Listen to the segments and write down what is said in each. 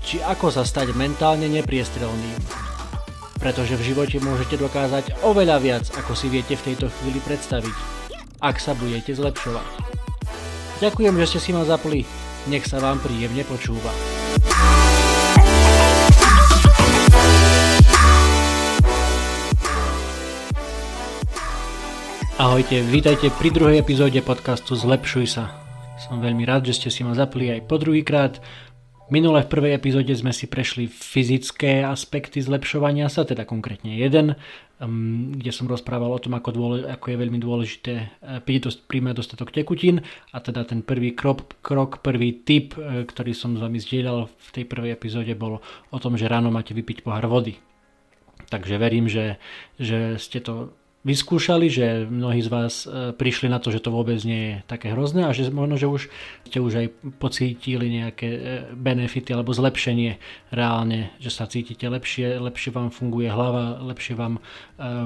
či ako sa stať mentálne nepriestrelným. Pretože v živote môžete dokázať oveľa viac, ako si viete v tejto chvíli predstaviť, ak sa budete zlepšovať. Ďakujem, že ste si ma zapli. Nech sa vám príjemne počúva. Ahojte, vítajte pri druhej epizóde podcastu Zlepšuj sa. Som veľmi rád, že ste si ma zapli aj po druhýkrát. Minule v prvej epizóde sme si prešli fyzické aspekty zlepšovania sa, teda konkrétne jeden, um, kde som rozprával o tom, ako, dôle, ako je veľmi dôležité uh, príjmať dostatok tekutín a teda ten prvý krok, krok prvý tip, uh, ktorý som s vami zdieľal v tej prvej epizóde bol o tom, že ráno máte vypiť pohár vody. Takže verím, že, že ste to vyskúšali, že mnohí z vás e, prišli na to, že to vôbec nie je také hrozné a že možno, že už ste už aj pocítili nejaké e, benefity alebo zlepšenie reálne, že sa cítite lepšie, lepšie vám funguje hlava, lepšie vám e,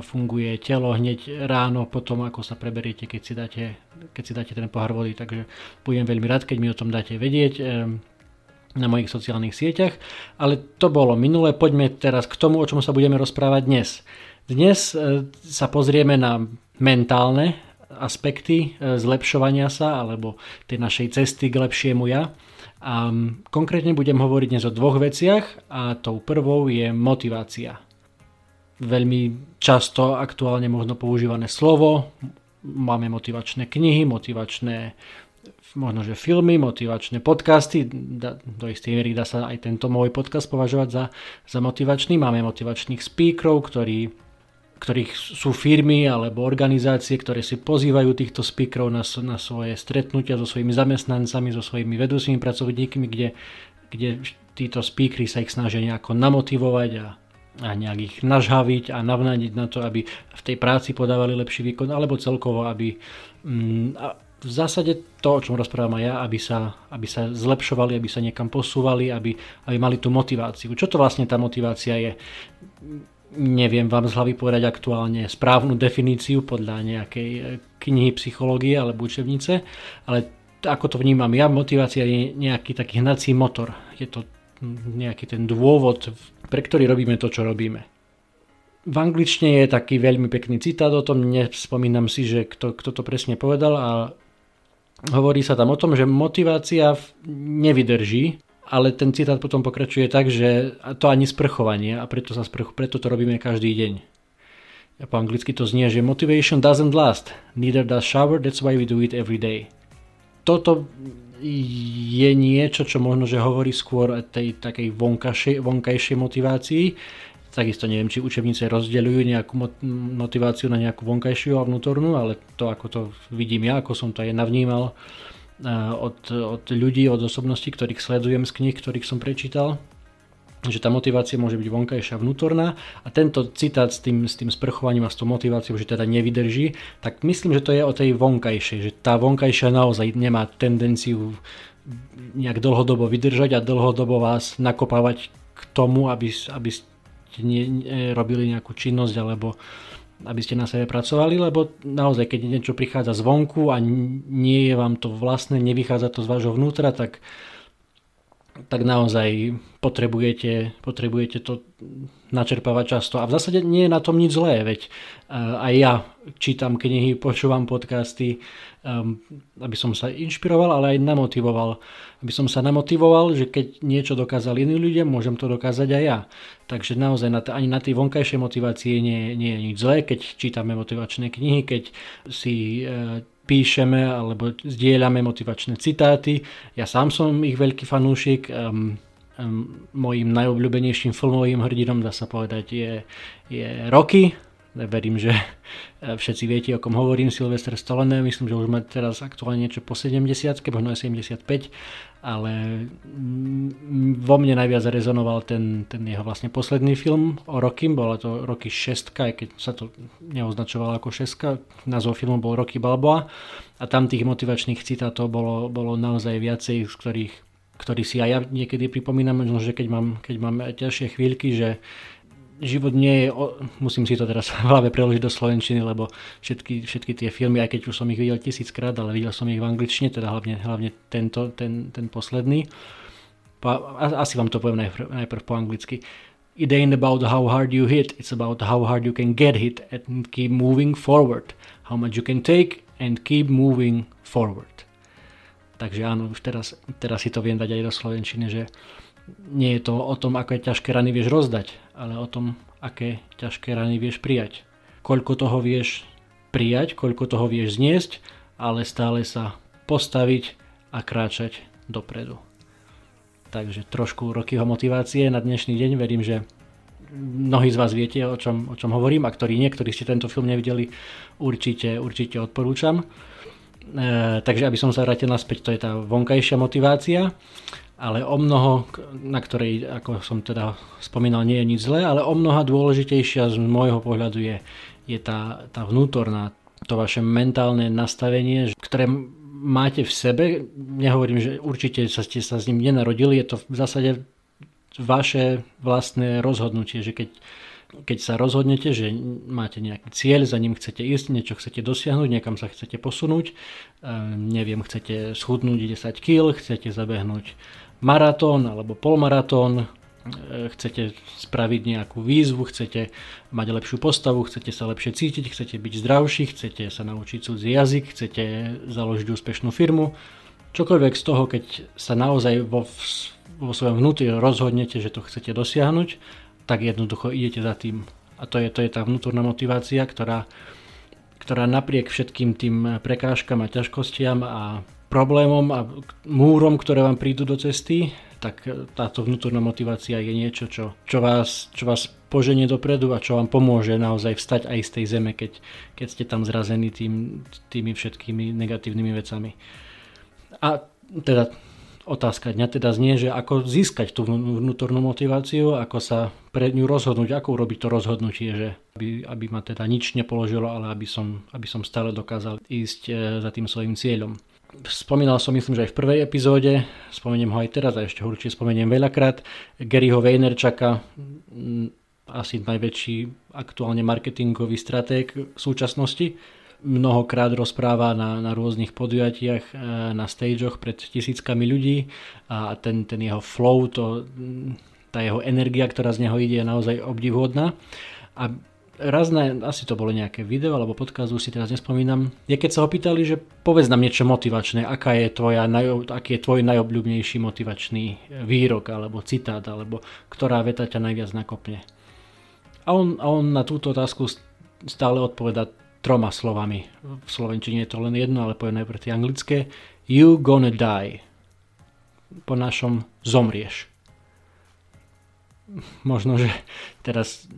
funguje telo hneď ráno potom, ako sa preberiete, keď si dáte, keď si dáte ten pohár vody. Takže budem veľmi rád, keď mi o tom dáte vedieť na mojich sociálnych sieťach. Ale to bolo minulé, poďme teraz k tomu, o čom sa budeme rozprávať dnes. Dnes e, sa pozrieme na mentálne aspekty e, zlepšovania sa alebo tej našej cesty k lepšiemu ja. A konkrétne budem hovoriť dnes o dvoch veciach a tou prvou je motivácia. Veľmi často aktuálne možno používané slovo, máme motivačné knihy, motivačné možno, že filmy, motivačné podcasty, do istej miery dá sa aj tento môj podcast považovať za, za motivačný. Máme motivačných speakerov, ktorí ktorých sú firmy alebo organizácie, ktoré si pozývajú týchto speakerov na, na svoje stretnutia so svojimi zamestnancami, so svojimi vedúcimi pracovníkmi, kde, kde títo speakery sa ich snažia nejako namotivovať a, a nejak ich nažhaviť a navnadiť na to, aby v tej práci podávali lepší výkon, alebo celkovo, aby mm, a v zásade to, o čom rozprávam aj ja, aby sa, aby sa zlepšovali, aby sa niekam posúvali, aby, aby mali tú motiváciu. Čo to vlastne tá motivácia je? Neviem vám z hlavy povedať aktuálne správnu definíciu podľa nejakej e, knihy psychológie alebo učebnice, ale ako to vnímam ja, motivácia je nejaký taký hnací motor. Je to nejaký ten dôvod, pre ktorý robíme to, čo robíme. V angličtine je taký veľmi pekný citát o tom, nespomínam si, že kto, kto to presne povedal a hovorí sa tam o tom, že motivácia nevydrží, ale ten citát potom pokračuje tak, že to ani sprchovanie a preto, sa sprch, preto to robíme každý deň. A po anglicky to znie, že motivation doesn't last, neither does shower, that's why we do it every day. Toto je niečo, čo možno, že hovorí skôr o tej takej vonkajšej, vonkajšej motivácii. Takisto neviem, či učebnice rozdeľujú nejakú motiváciu na nejakú vonkajšiu a vnútornú, ale to ako to vidím ja, ako som to aj navnímal, od, od ľudí, od osobností, ktorých sledujem z knih, ktorých som prečítal, že tá motivácia môže byť vonkajšia vnútorná. A tento citát s tým, s tým sprchovaním a s tou motiváciou, že teda nevydrží, tak myslím, že to je o tej vonkajšej, že tá vonkajšia naozaj nemá tendenciu nejak dlhodobo vydržať a dlhodobo vás nakopávať k tomu, aby, aby ste nie, robili nejakú činnosť alebo aby ste na sebe pracovali, lebo naozaj, keď niečo prichádza zvonku a nie je vám to vlastné, nevychádza to z vášho vnútra, tak tak naozaj potrebujete, potrebujete to načerpávať často. A v zásade nie je na tom nič zlé, veď aj ja čítam knihy, počúvam podcasty, um, aby som sa inšpiroval, ale aj namotivoval. Aby som sa namotivoval, že keď niečo dokázali iní ľudia, môžem to dokázať aj ja. Takže naozaj ani na tej vonkajšej motivácii nie, nie je nič zlé, keď čítame motivačné knihy, keď si uh, píšeme alebo zdieľame motivačné citáty. Ja sám som ich veľký fanúšik. Um, mojím najobľúbenejším filmovým hrdinom, dá sa povedať, je, je Rocky, Verím, že všetci viete, o kom hovorím. Sylvester Stallone, myslím, že už má teraz aktuálne niečo po 70, možno aj 75, ale mm, vo mne najviac rezonoval ten, ten jeho vlastne posledný film o Rocky, bola to Rocky 6, aj keď sa to neoznačovalo ako 6, názov filmu bol Rocky Balboa. A tam tých motivačných citátov bolo, bolo naozaj viacej, z ktorých ktorý si aj ja niekedy pripomínam, že keď mám, keď mám ťažšie chvíľky, že život nie je, musím si to teraz v hlave preložiť do slovenčiny, lebo všetky, všetky tie filmy, aj keď už som ich videl tisíckrát, ale videl som ich v angličtine, teda hlavne, hlavne tento, ten, ten posledný. Po, asi vám to poviem najprv, najprv po anglicky. It ain't about how hard you hit, it's about how hard you can get hit and keep moving forward. How much you can take and keep moving forward. Takže áno, už teraz, teraz si to viem dať aj do slovenčiny, že nie je to o tom, aké ťažké rany vieš rozdať, ale o tom, aké ťažké rany vieš prijať. Koľko toho vieš prijať, koľko toho vieš zniesť, ale stále sa postaviť a kráčať dopredu. Takže trošku rokyho motivácie na dnešný deň. Verím, že mnohí z vás viete, o čom, o čom hovorím a ktorí niektorí ste tento film nevideli, určite, určite odporúčam. E, takže aby som sa vrátil naspäť, to je tá vonkajšia motivácia ale o mnoho, na ktorej, ako som teda spomínal, nie je nič zlé, ale o mnoha dôležitejšia z môjho pohľadu je, je tá, tá vnútorná, to vaše mentálne nastavenie, ktoré máte v sebe. Nehovorím, že určite sa ste sa s ním nenarodili, je to v zásade vaše vlastné rozhodnutie, že keď keď sa rozhodnete, že máte nejaký cieľ, za ním chcete ísť, niečo chcete dosiahnuť, niekam sa chcete posunúť, ehm, neviem, chcete schudnúť 10 kg, chcete zabehnúť maratón alebo polmaratón, e, chcete spraviť nejakú výzvu, chcete mať lepšiu postavu, chcete sa lepšie cítiť, chcete byť zdravší, chcete sa naučiť cudzí jazyk, chcete založiť úspešnú firmu. Čokoľvek z toho, keď sa naozaj vo, vo svojom vnútri rozhodnete, že to chcete dosiahnuť, tak jednoducho idete za tým. A to je, to je tá vnútorná motivácia, ktorá, ktorá napriek všetkým tým prekážkam a ťažkostiam a problémom a múrom, ktoré vám prídu do cesty, tak táto vnútorná motivácia je niečo, čo, čo, vás, čo vás poženie dopredu a čo vám pomôže naozaj vstať aj z tej zeme, keď, keď ste tam zrazení tým, tými všetkými negatívnymi vecami. A teda otázka dňa teda znie, že ako získať tú vnútornú motiváciu, ako sa pre ňu rozhodnúť, ako urobiť to rozhodnutie, že aby, aby ma teda nič nepoložilo, ale aby som, aby som stále dokázal ísť e, za tým svojim cieľom. Spomínal som myslím, že aj v prvej epizóde, spomeniem ho aj teraz a ešte ho určite spomeniem veľakrát, Garyho Vaynerchuka, asi najväčší aktuálne marketingový stratég v súčasnosti. Mnohokrát rozpráva na, na rôznych podujatiach, e, na stageoch pred tisíckami ľudí a ten, ten jeho flow, to, tá jeho energia, ktorá z neho ide, je naozaj obdivhodná. A raz na, asi to bolo nejaké video alebo podcast, si teraz nespomínam, je keď sa ho pýtali, že povedz nám niečo motivačné, aká je tvoja, aký je tvoj najobľúbnejší motivačný výrok alebo citát, alebo ktorá veta ťa najviac nakopne. A on, a on na túto otázku stále odpoveda troma slovami. V slovenčine je to len jedno, ale poviem najprv tie anglické. You gonna die. Po našom zomrieš možno, že teraz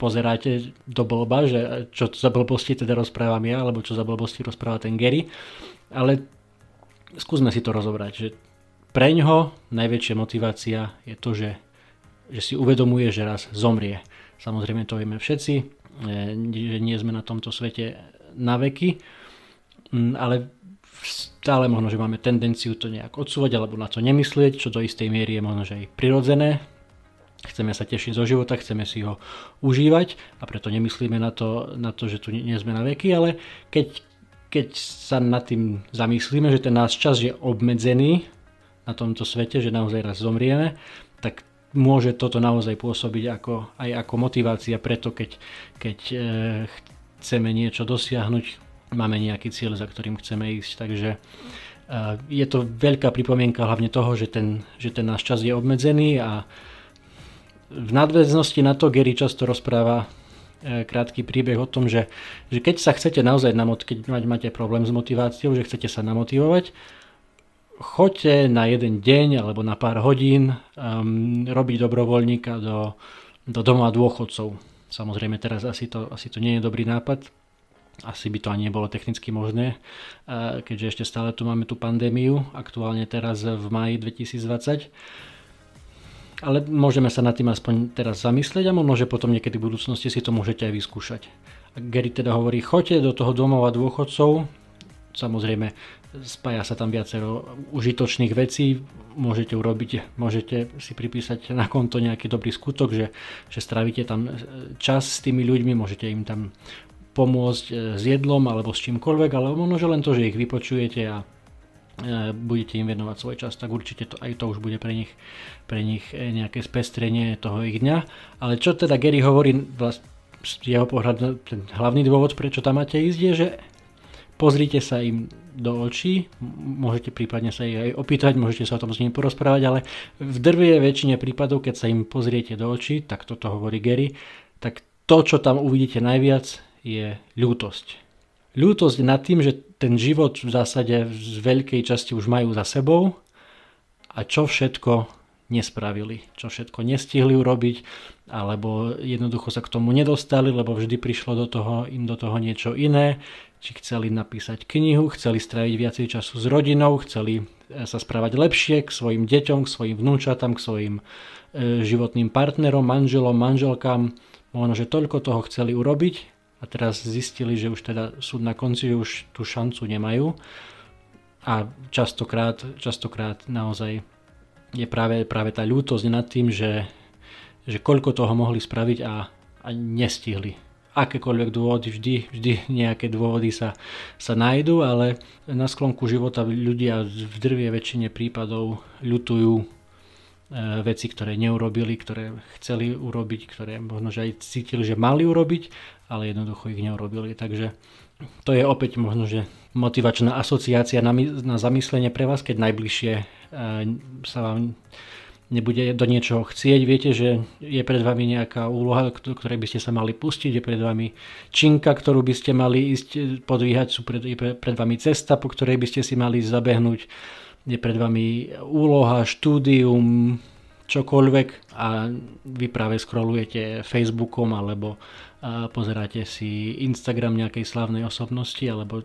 pozeráte do blba, že čo za blbosti teda rozprávam ja, alebo čo za blbosti rozpráva ten Gary, ale skúsme si to rozobrať, že pre ňoho najväčšia motivácia je to, že, že si uvedomuje, že raz zomrie. Samozrejme to vieme všetci, že nie sme na tomto svete na veky, mm, ale stále možno, že máme tendenciu to nejak odsúvať alebo na to nemyslieť, čo do istej miery je možno, že aj prirodzené, Chceme sa tešiť zo života, chceme si ho užívať a preto nemyslíme na to, na to že tu nie sme na veky, ale keď, keď sa nad tým zamyslíme, že ten náš čas je obmedzený na tomto svete, že naozaj raz zomrieme, tak môže toto naozaj pôsobiť ako, aj ako motivácia preto, keď, keď e, chceme niečo dosiahnuť, máme nejaký cieľ, za ktorým chceme ísť. Takže e, je to veľká pripomienka hlavne toho, že ten, že ten náš čas je obmedzený a v nadväznosti na to Gary často rozpráva e, krátky príbeh o tom, že, že keď sa chcete naozaj namot- keď máte problém s motiváciou, že chcete sa namotivovať, choďte na jeden deň alebo na pár hodín um, robiť dobrovoľníka do, do doma dôchodcov. Samozrejme teraz asi to, asi to nie je dobrý nápad, asi by to ani nebolo technicky možné, keďže ešte stále tu máme tú pandémiu, aktuálne teraz v maji 2020. Ale môžeme sa nad tým aspoň teraz zamyslieť a možno, že potom niekedy v budúcnosti si to môžete aj vyskúšať. Gary teda hovorí, choďte do toho domova dôchodcov, samozrejme spája sa tam viacero užitočných vecí, môžete urobiť, môžete si pripísať na konto nejaký dobrý skutok, že, že strávite tam čas s tými ľuďmi, môžete im tam pomôcť e, s jedlom alebo s čímkoľvek, ale možno, že len to, že ich vypočujete a e, budete im venovať svoj čas, tak určite to, aj to už bude pre nich, pre nich e, nejaké spestrenie toho ich dňa. Ale čo teda Gary hovorí, vlast, z jeho pohľadu, ten hlavný dôvod, prečo tam máte ísť, je, že pozrite sa im do očí, môžete prípadne sa ich aj opýtať, môžete sa o tom s nimi porozprávať, ale v drvie väčšine prípadov, keď sa im pozriete do očí, tak toto hovorí Gary, tak to, čo tam uvidíte najviac, je ľútosť. Ľútosť nad tým, že ten život v zásade z veľkej časti už majú za sebou a čo všetko nespravili, čo všetko nestihli urobiť, alebo jednoducho sa k tomu nedostali, lebo vždy prišlo do toho, im do toho niečo iné, či chceli napísať knihu, chceli stráviť viacej času s rodinou, chceli e, sa správať lepšie k svojim deťom, k svojim vnúčatám, k svojim e, životným partnerom, manželom, manželkám. Možno, že toľko toho chceli urobiť a teraz zistili, že už teda sú na konci, že už tú šancu nemajú a častokrát, častokrát naozaj je práve, práve tá ľútosť nad tým, že, že koľko toho mohli spraviť a, a nestihli. Akékoľvek dôvody, vždy, vždy nejaké dôvody sa, sa nájdú, ale na sklonku života ľudia v drvie väčšine prípadov ľutujú e, veci, ktoré neurobili, ktoré chceli urobiť, ktoré možno že aj cítili, že mali urobiť ale jednoducho ich neurobili. Takže to je opäť možno, že motivačná asociácia na, na zamyslenie pre vás, keď najbližšie e, sa vám nebude do niečoho chcieť. Viete, že je pred vami nejaká úloha, ktorej by ste sa mali pustiť, je pred vami činka, ktorú by ste mali ísť podvíhať, sú pred, je pred vami cesta, po ktorej by ste si mali zabehnúť, je pred vami úloha, štúdium, čokoľvek? A vy práve scrollujete Facebookom alebo pozeráte si Instagram nejakej slávnej osobnosti alebo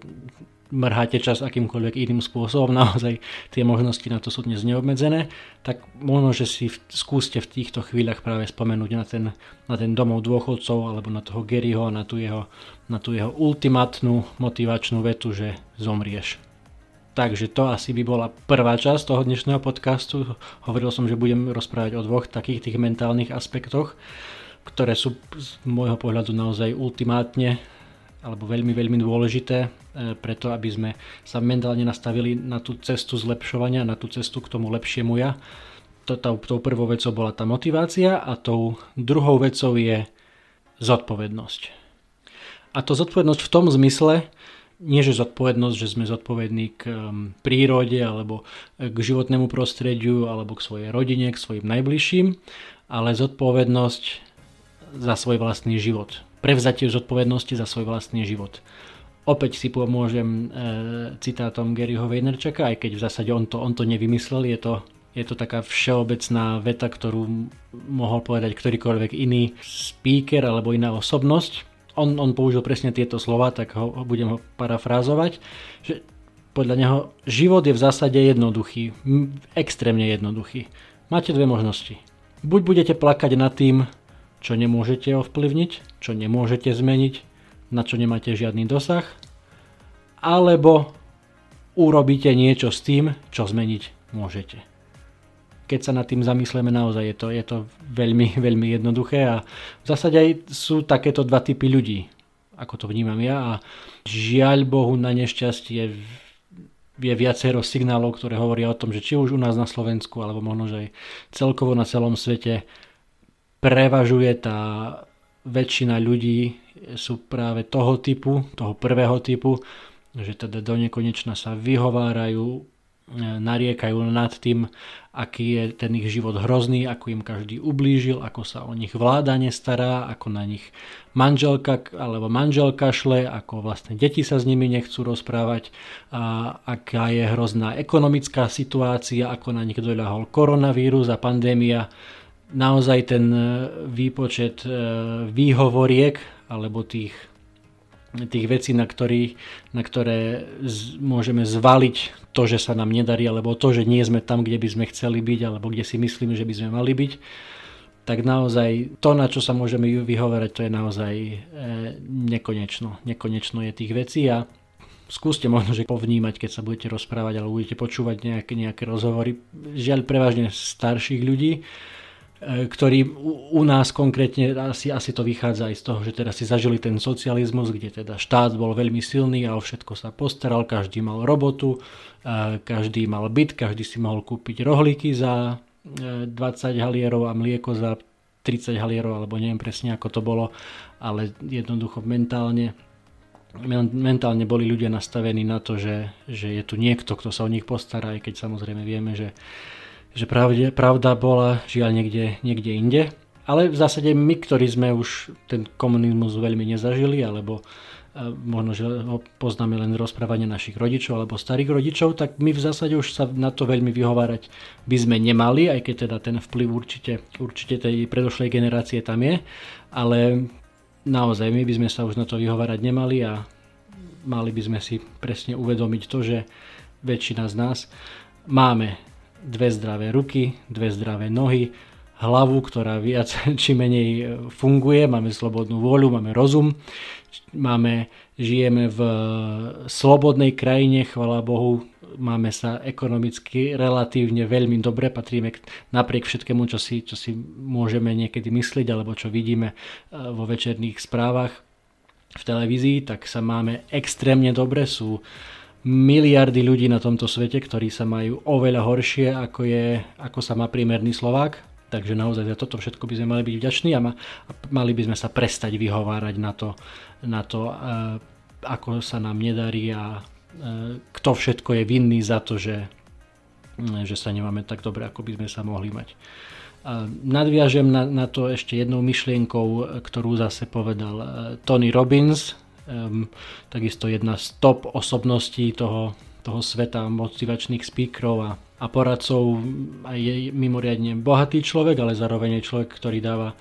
mrháte čas akýmkoľvek iným spôsobom, naozaj tie možnosti na to sú dnes neobmedzené, tak možno, že si v, skúste v týchto chvíľach práve spomenúť na ten, na ten domov dôchodcov alebo na toho Garyho na tú jeho, na tú jeho ultimátnu motivačnú vetu, že zomrieš. Takže to asi by bola prvá časť toho dnešného podcastu. Hovoril som, že budem rozprávať o dvoch takých tých mentálnych aspektoch ktoré sú z môjho pohľadu naozaj ultimátne alebo veľmi, veľmi dôležité e, preto, aby sme sa mentálne nastavili na tú cestu zlepšovania, na tú cestu k tomu lepšiemu ja. Tou, tou prvou vecou bola tá motivácia a tou druhou vecou je zodpovednosť. A to zodpovednosť v tom zmysle, nie že zodpovednosť, že sme zodpovední k prírode alebo k životnému prostrediu alebo k svojej rodine, k svojim najbližším, ale zodpovednosť za svoj vlastný život. Prevzatie zodpovednosti za svoj vlastný život. Opäť si pomôžem e, citátom Garyho Vaynerchuka, aj keď v zásade on to, on to nevymyslel, je to, je to taká všeobecná veta, ktorú mohol povedať ktorýkoľvek iný speaker alebo iná osobnosť. On, on použil presne tieto slova, tak ho, budem ho parafrázovať, že podľa neho život je v zásade jednoduchý, extrémne jednoduchý. Máte dve možnosti. Buď budete plakať nad tým, čo nemôžete ovplyvniť, čo nemôžete zmeniť, na čo nemáte žiadny dosah, alebo urobíte niečo s tým, čo zmeniť môžete. Keď sa nad tým zamyslíme, naozaj je to, je to veľmi, veľmi jednoduché a v zásade aj sú takéto dva typy ľudí, ako to vnímam ja a žiaľ Bohu na nešťastie je viacero signálov, ktoré hovoria o tom, že či už u nás na Slovensku, alebo možno že aj celkovo na celom svete prevažuje tá väčšina ľudí sú práve toho typu, toho prvého typu, že teda do nekonečna sa vyhovárajú, e, nariekajú nad tým, aký je ten ich život hrozný, ako im každý ublížil, ako sa o nich vláda nestará, ako na nich manželka alebo manželka šle, ako vlastne deti sa s nimi nechcú rozprávať, a aká je hrozná ekonomická situácia, ako na nich doľahol koronavírus a pandémia naozaj ten e, výpočet e, výhovoriek alebo tých, tých vecí, na, ktorý, na ktoré z, môžeme zvaliť to, že sa nám nedarí, alebo to, že nie sme tam, kde by sme chceli byť, alebo kde si myslíme, že by sme mali byť, tak naozaj to, na čo sa môžeme vyhovárať, to je naozaj e, nekonečno. Nekonečno je tých vecí a skúste možno, že povnímať, keď sa budete rozprávať alebo budete počúvať nejaké, nejaké rozhovory. Žiaľ prevažne starších ľudí, e, ktorí u, nás konkrétne asi, asi to vychádza aj z toho, že teda si zažili ten socializmus, kde teda štát bol veľmi silný a o všetko sa postaral, každý mal robotu, e, každý mal byt, každý si mohol kúpiť rohlíky za 20 halierov a mlieko za 30 halierov, alebo neviem presne ako to bolo, ale jednoducho mentálne mentálne boli ľudia nastavení na to, že, že je tu niekto, kto sa o nich postará, aj keď samozrejme vieme, že, že pravde, pravda bola žiaľ niekde, niekde inde. Ale v zásade my, ktorí sme už ten komunizmus veľmi nezažili, alebo možno, že ho poznáme len rozprávanie našich rodičov alebo starých rodičov, tak my v zásade už sa na to veľmi vyhovárať by sme nemali, aj keď teda ten vplyv určite, určite tej predošlej generácie tam je, ale naozaj my by sme sa už na to vyhovárať nemali a mali by sme si presne uvedomiť to, že väčšina z nás máme dve zdravé ruky, dve zdravé nohy, hlavu, ktorá viac či menej funguje, máme slobodnú vôľu, máme rozum, máme, žijeme v slobodnej krajine, chvala Bohu, máme sa ekonomicky relatívne veľmi dobre, patríme napriek všetkému, čo si, čo si môžeme niekedy myslieť alebo čo vidíme e, vo večerných správach v televízii, tak sa máme extrémne dobre, sú miliardy ľudí na tomto svete, ktorí sa majú oveľa horšie, ako, je, ako sa má priemerný Slovák, Takže naozaj za toto všetko by sme mali byť vďační a, ma, a mali by sme sa prestať vyhovárať na to, na to e, ako sa nám nedarí a e, kto všetko je vinný za to, že, e, že sa nemáme tak dobre, ako by sme sa mohli mať. A nadviažem na, na to ešte jednou myšlienkou, ktorú zase povedal e, Tony Robbins, e, takisto jedna z top osobností toho, toho sveta motivačných speakerov a a poradcov aj je mimoriadne bohatý človek, ale zároveň je človek, ktorý dáva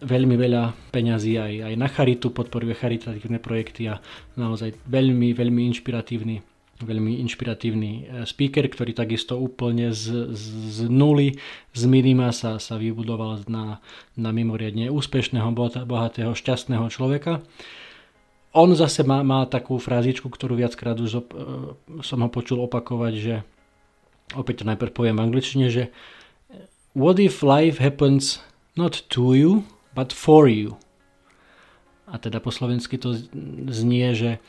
veľmi veľa peňazí aj, aj na charitu, podporuje charitatívne projekty a naozaj veľmi, veľmi inšpiratívny veľmi inšpiratívny e, speaker, ktorý takisto úplne z, z, z nuly, z minima sa, sa vybudoval na, na mimoriadne úspešného, bohatého, šťastného človeka. On zase má, má takú frázičku, ktorú viackrát už op, e, som ho počul opakovať, že opäť to najprv poviem v angličtine, že what if life happens not to you, but for you. A teda po slovensky to znie, že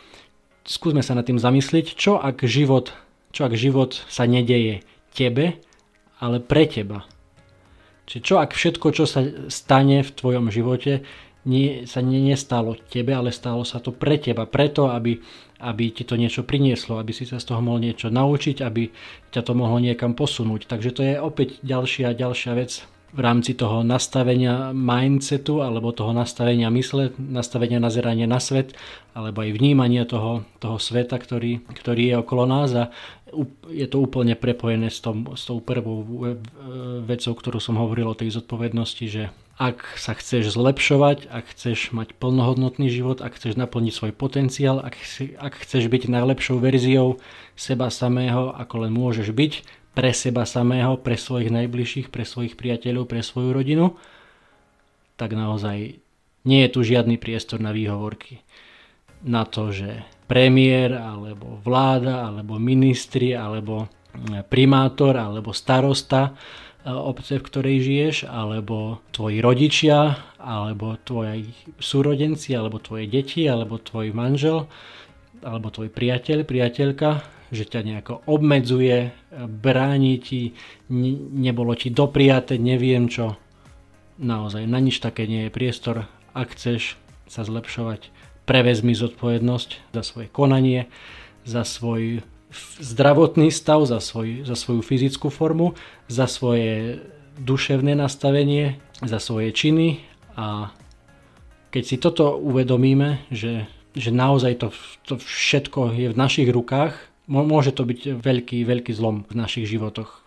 skúsme sa nad tým zamyslieť, čo ak život, čo ak život sa nedeje tebe, ale pre teba. Čiže čo ak všetko, čo sa stane v tvojom živote, nie, sa nie, nestalo tebe, ale stalo sa to pre teba, preto, aby, aby ti to niečo prinieslo, aby si sa z toho mohol niečo naučiť, aby ťa to mohlo niekam posunúť. Takže to je opäť ďalšia, ďalšia vec v rámci toho nastavenia mindsetu alebo toho nastavenia mysle, nastavenia nazerania na svet alebo aj vnímania toho, toho sveta, ktorý, ktorý je okolo nás a je to úplne prepojené s, tom, s tou prvou vecou, ktorú som hovoril o tej zodpovednosti, že ak sa chceš zlepšovať, ak chceš mať plnohodnotný život, ak chceš naplniť svoj potenciál, ak, si, ak chceš byť najlepšou verziou seba samého, ako len môžeš byť, pre seba samého, pre svojich najbližších, pre svojich priateľov, pre svoju rodinu, tak naozaj nie je tu žiadny priestor na výhovorky. Na to, že premiér, alebo vláda, alebo ministri, alebo primátor, alebo starosta obce, v ktorej žiješ, alebo tvoji rodičia, alebo tvoji súrodenci, alebo tvoje deti, alebo tvoj manžel, alebo tvoj priateľ, priateľka, že ťa nejako obmedzuje, bráni ti, nebolo ti dopriate, neviem čo. Naozaj, na nič také nie je priestor. Ak chceš sa zlepšovať, prevezmi zodpovednosť za svoje konanie, za svoj zdravotný stav, za, svoj, za svoju fyzickú formu, za svoje duševné nastavenie, za svoje činy a keď si toto uvedomíme, že, že naozaj to, to všetko je v našich rukách, môže to byť veľký, veľký zlom v našich životoch.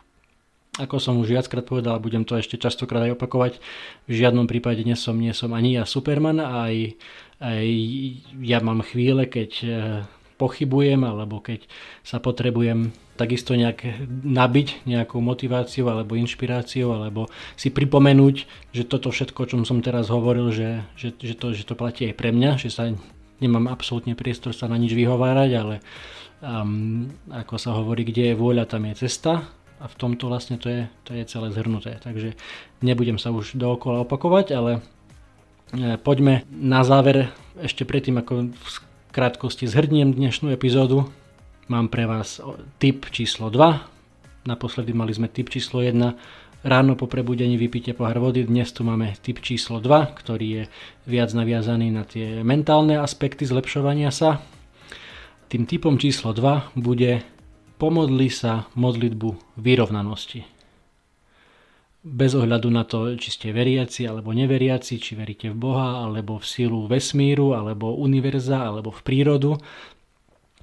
Ako som už viackrát povedal, budem to ešte častokrát aj opakovať, v žiadnom prípade nie som, nie som ani ja Superman, aj, aj ja mám chvíle, keď eh, pochybujem alebo keď sa potrebujem takisto nejak nabiť nejakou motiváciou alebo inšpiráciou alebo si pripomenúť, že toto všetko, o čom som teraz hovoril, že, že, že, to, že to platí aj pre mňa, že sa nemám absolútne priestor sa na nič vyhovárať, ale um, ako sa hovorí, kde je vôľa, tam je cesta a v tomto vlastne to je, to je celé zhrnuté. Takže nebudem sa už dookola opakovať, ale e, poďme na záver ešte predtým, ako krátkosti zhrniem dnešnú epizódu. Mám pre vás tip číslo 2. Naposledy mali sme tip číslo 1. Ráno po prebudení vypite pohár vody. Dnes tu máme tip číslo 2, ktorý je viac naviazaný na tie mentálne aspekty zlepšovania sa. Tým typom číslo 2 bude pomodli sa modlitbu vyrovnanosti. Bez ohľadu na to, či ste veriaci alebo neveriaci, či veríte v Boha, alebo v sílu vesmíru, alebo univerza, alebo v prírodu,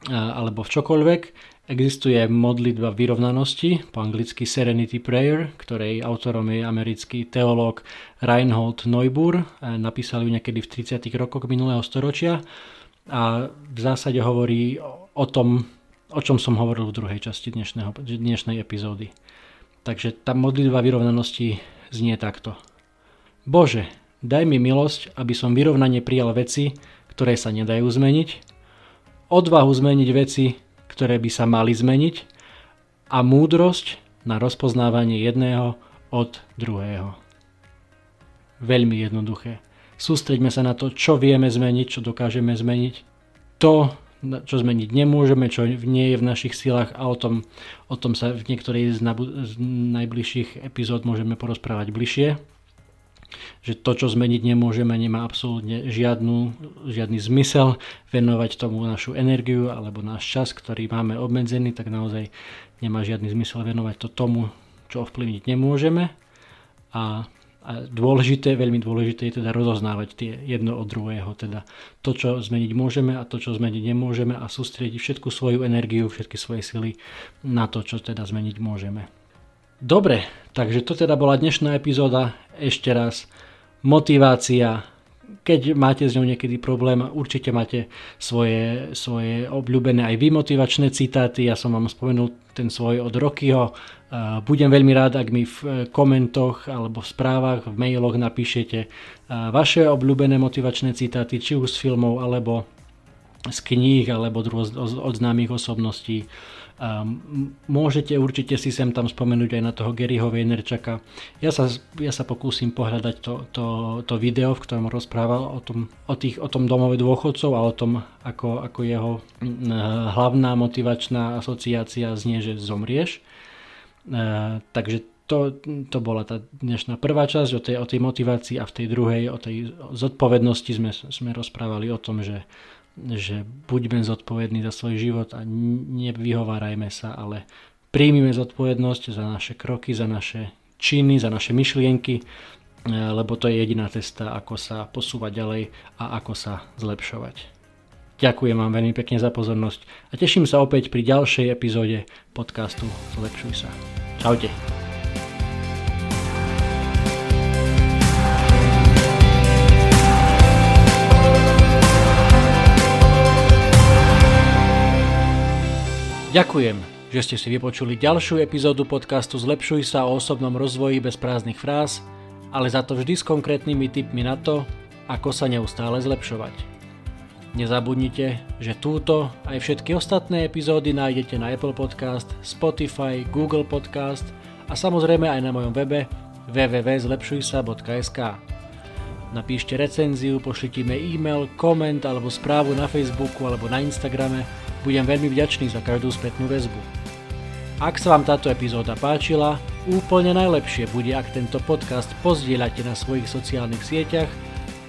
alebo v čokoľvek, existuje modlitba vyrovnanosti, po anglicky Serenity Prayer, ktorej autorom je americký teológ Reinhold Neubur. Napísal ju niekedy v 30. rokoch minulého storočia a v zásade hovorí o tom, o čom som hovoril v druhej časti dnešného, dnešnej epizódy. Takže tá modlitba vyrovnanosti znie takto. Bože, daj mi milosť, aby som vyrovnane prijal veci, ktoré sa nedajú zmeniť, odvahu zmeniť veci, ktoré by sa mali zmeniť a múdrosť na rozpoznávanie jedného od druhého. Veľmi jednoduché. Sústreďme sa na to, čo vieme zmeniť, čo dokážeme zmeniť. To, čo zmeniť nemôžeme, čo nie je v našich silách a o tom, o tom sa v niektorej z, nabu- z najbližších epizód môžeme porozprávať bližšie. Že to, čo zmeniť nemôžeme, nemá absolútne žiadnu, žiadny zmysel venovať tomu našu energiu alebo náš čas, ktorý máme obmedzený, tak naozaj nemá žiadny zmysel venovať to tomu, čo ovplyvniť nemôžeme. A a dôležité, veľmi dôležité je teda rozoznávať tie jedno od druhého, teda to, čo zmeniť môžeme a to, čo zmeniť nemôžeme a sústrediť všetku svoju energiu, všetky svoje sily na to, čo teda zmeniť môžeme. Dobre, takže to teda bola dnešná epizóda. Ešte raz, motivácia, keď máte s ňou niekedy problém, určite máte svoje, svoje obľúbené aj vymotivačné citáty. Ja som vám spomenul ten svoj od Rockyho. Budem veľmi rád, ak mi v e, komentoch alebo v správach, v mailoch napíšete vaše obľúbené motivačné citáty, či už z filmov, alebo z kníh, alebo od známych osobností. Môžete určite si sem tam spomenúť aj na toho Garyho Vaynerčaka. Ja sa, ja sa pokúsim pohľadať to, to, to video, v ktorom rozprával o tom, o, tých, o tom domove dôchodcov a o tom, ako, ako jeho hlavná motivačná asociácia znie, že zomrieš. Takže to, to bola tá dnešná prvá časť o tej, o tej motivácii a v tej druhej o tej zodpovednosti sme, sme rozprávali o tom, že že buďme zodpovední za svoj život a nevyhovárajme sa, ale príjmime zodpovednosť za naše kroky, za naše činy, za naše myšlienky, e, lebo to je jediná cesta, ako sa posúvať ďalej a ako sa zlepšovať. Ďakujem vám veľmi pekne za pozornosť a teším sa opäť pri ďalšej epizóde podcastu Zlepšuj sa. Čaute. Ďakujem, že ste si vypočuli ďalšiu epizódu podcastu Zlepšuj sa o osobnom rozvoji bez prázdnych fráz, ale za to vždy s konkrétnymi tipmi na to, ako sa neustále zlepšovať. Nezabudnite, že túto aj všetky ostatné epizódy nájdete na Apple Podcast, Spotify, Google Podcast a samozrejme aj na mojom webe www.zlepšujsa.sk. Napíšte recenziu, pošlite mi e-mail, koment alebo správu na Facebooku alebo na Instagrame budem veľmi vďačný za každú spätnú väzbu. Ak sa vám táto epizóda páčila, úplne najlepšie bude, ak tento podcast pozdieľate na svojich sociálnych sieťach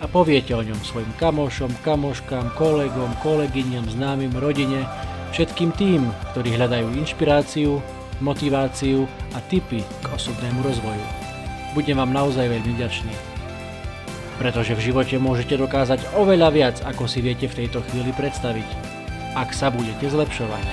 a poviete o ňom svojim kamošom, kamoškám, kolegom, kolegyňam, známym, rodine, všetkým tým, ktorí hľadajú inšpiráciu, motiváciu a tipy k osobnému rozvoju. Budem vám naozaj veľmi vďačný. Pretože v živote môžete dokázať oveľa viac, ako si viete v tejto chvíli predstaviť ak sa budete zlepšovať.